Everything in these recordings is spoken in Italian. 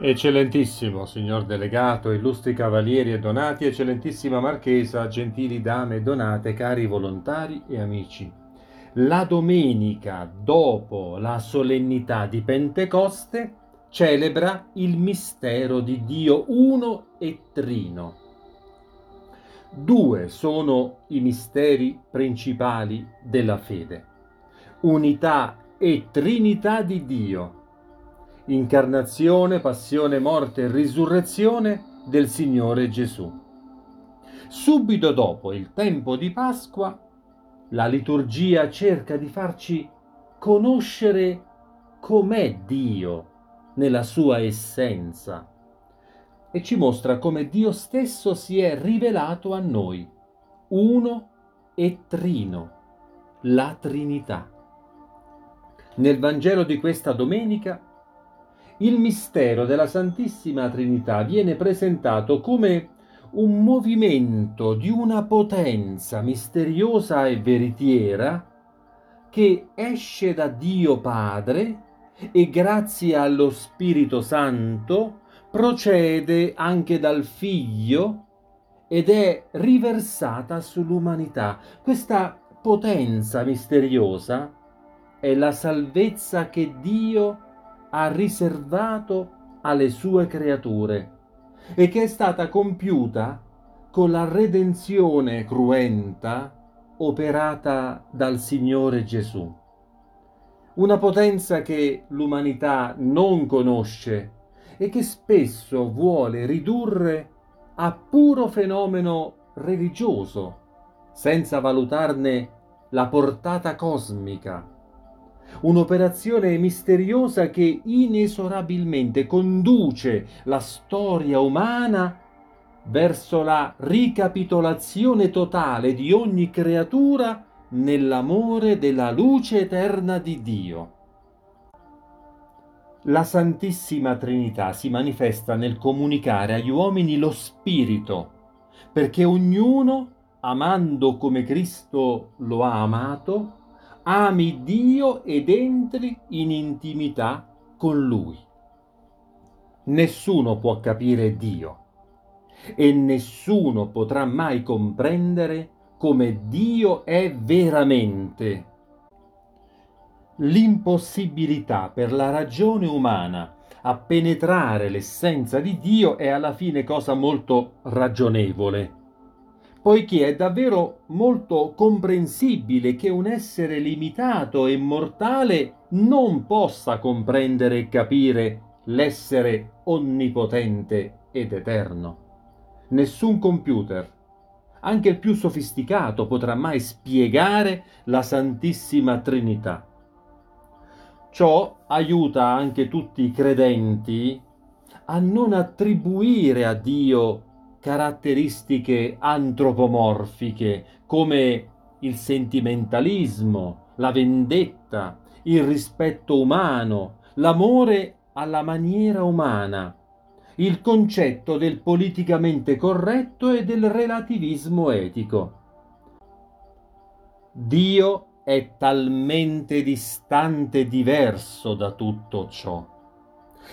Eccellentissimo signor delegato, illustri cavalieri e donati, eccellentissima marchesa, gentili dame e donate, cari volontari e amici. La domenica dopo la solennità di Pentecoste celebra il mistero di Dio uno e trino. Due sono i misteri principali della fede. Unità e trinità di Dio incarnazione, passione, morte e risurrezione del Signore Gesù. Subito dopo il tempo di Pasqua, la liturgia cerca di farci conoscere com'è Dio nella sua essenza e ci mostra come Dio stesso si è rivelato a noi, uno e trino, la Trinità. Nel Vangelo di questa domenica il mistero della Santissima Trinità viene presentato come un movimento di una potenza misteriosa e veritiera che esce da Dio Padre e grazie allo Spirito Santo procede anche dal Figlio ed è riversata sull'umanità. Questa potenza misteriosa è la salvezza che Dio ha riservato alle sue creature e che è stata compiuta con la redenzione cruenta operata dal Signore Gesù. Una potenza che l'umanità non conosce e che spesso vuole ridurre a puro fenomeno religioso, senza valutarne la portata cosmica un'operazione misteriosa che inesorabilmente conduce la storia umana verso la ricapitolazione totale di ogni creatura nell'amore della luce eterna di Dio. La Santissima Trinità si manifesta nel comunicare agli uomini lo Spirito, perché ognuno, amando come Cristo lo ha amato, ami Dio ed entri in intimità con Lui. Nessuno può capire Dio e nessuno potrà mai comprendere come Dio è veramente. L'impossibilità per la ragione umana a penetrare l'essenza di Dio è alla fine cosa molto ragionevole poiché è davvero molto comprensibile che un essere limitato e mortale non possa comprendere e capire l'essere onnipotente ed eterno. Nessun computer, anche il più sofisticato, potrà mai spiegare la Santissima Trinità. Ciò aiuta anche tutti i credenti a non attribuire a Dio caratteristiche antropomorfiche come il sentimentalismo, la vendetta, il rispetto umano, l'amore alla maniera umana, il concetto del politicamente corretto e del relativismo etico. Dio è talmente distante e diverso da tutto ciò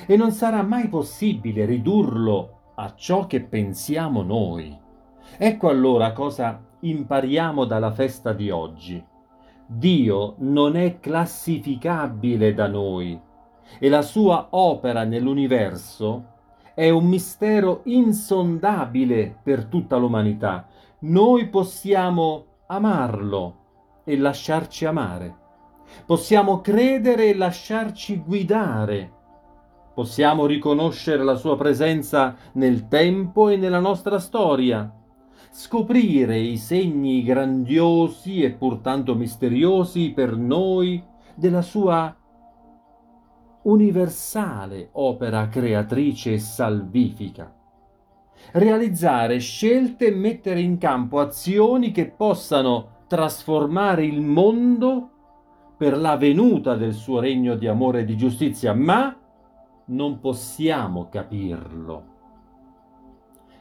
e non sarà mai possibile ridurlo a ciò che pensiamo noi. Ecco allora cosa impariamo dalla festa di oggi. Dio non è classificabile da noi e la sua opera nell'universo è un mistero insondabile per tutta l'umanità. Noi possiamo amarlo e lasciarci amare. Possiamo credere e lasciarci guidare Possiamo riconoscere la sua presenza nel tempo e nella nostra storia, scoprire i segni grandiosi e pur tanto misteriosi per noi della sua universale opera creatrice e salvifica. Realizzare scelte e mettere in campo azioni che possano trasformare il mondo per la venuta del suo regno di amore e di giustizia, ma non possiamo capirlo.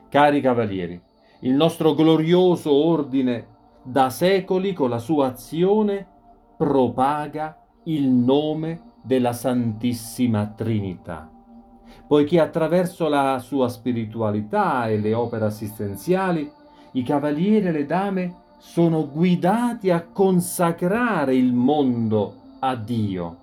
Cari cavalieri, il nostro glorioso ordine da secoli con la sua azione propaga il nome della Santissima Trinità. poiché attraverso la sua spiritualità e le opere assistenziali i cavalieri e le dame sono guidati a consacrare il mondo a Dio,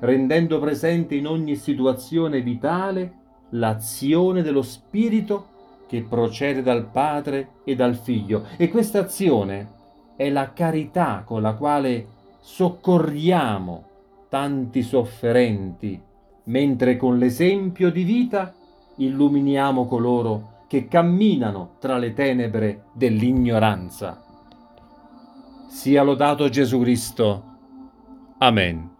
rendendo presente in ogni situazione vitale l'azione dello Spirito che procede dal Padre e dal Figlio. E questa azione è la carità con la quale soccorriamo tanti sofferenti, mentre con l'esempio di vita illuminiamo coloro che camminano tra le tenebre dell'ignoranza. Sia lodato Gesù Cristo. Amen.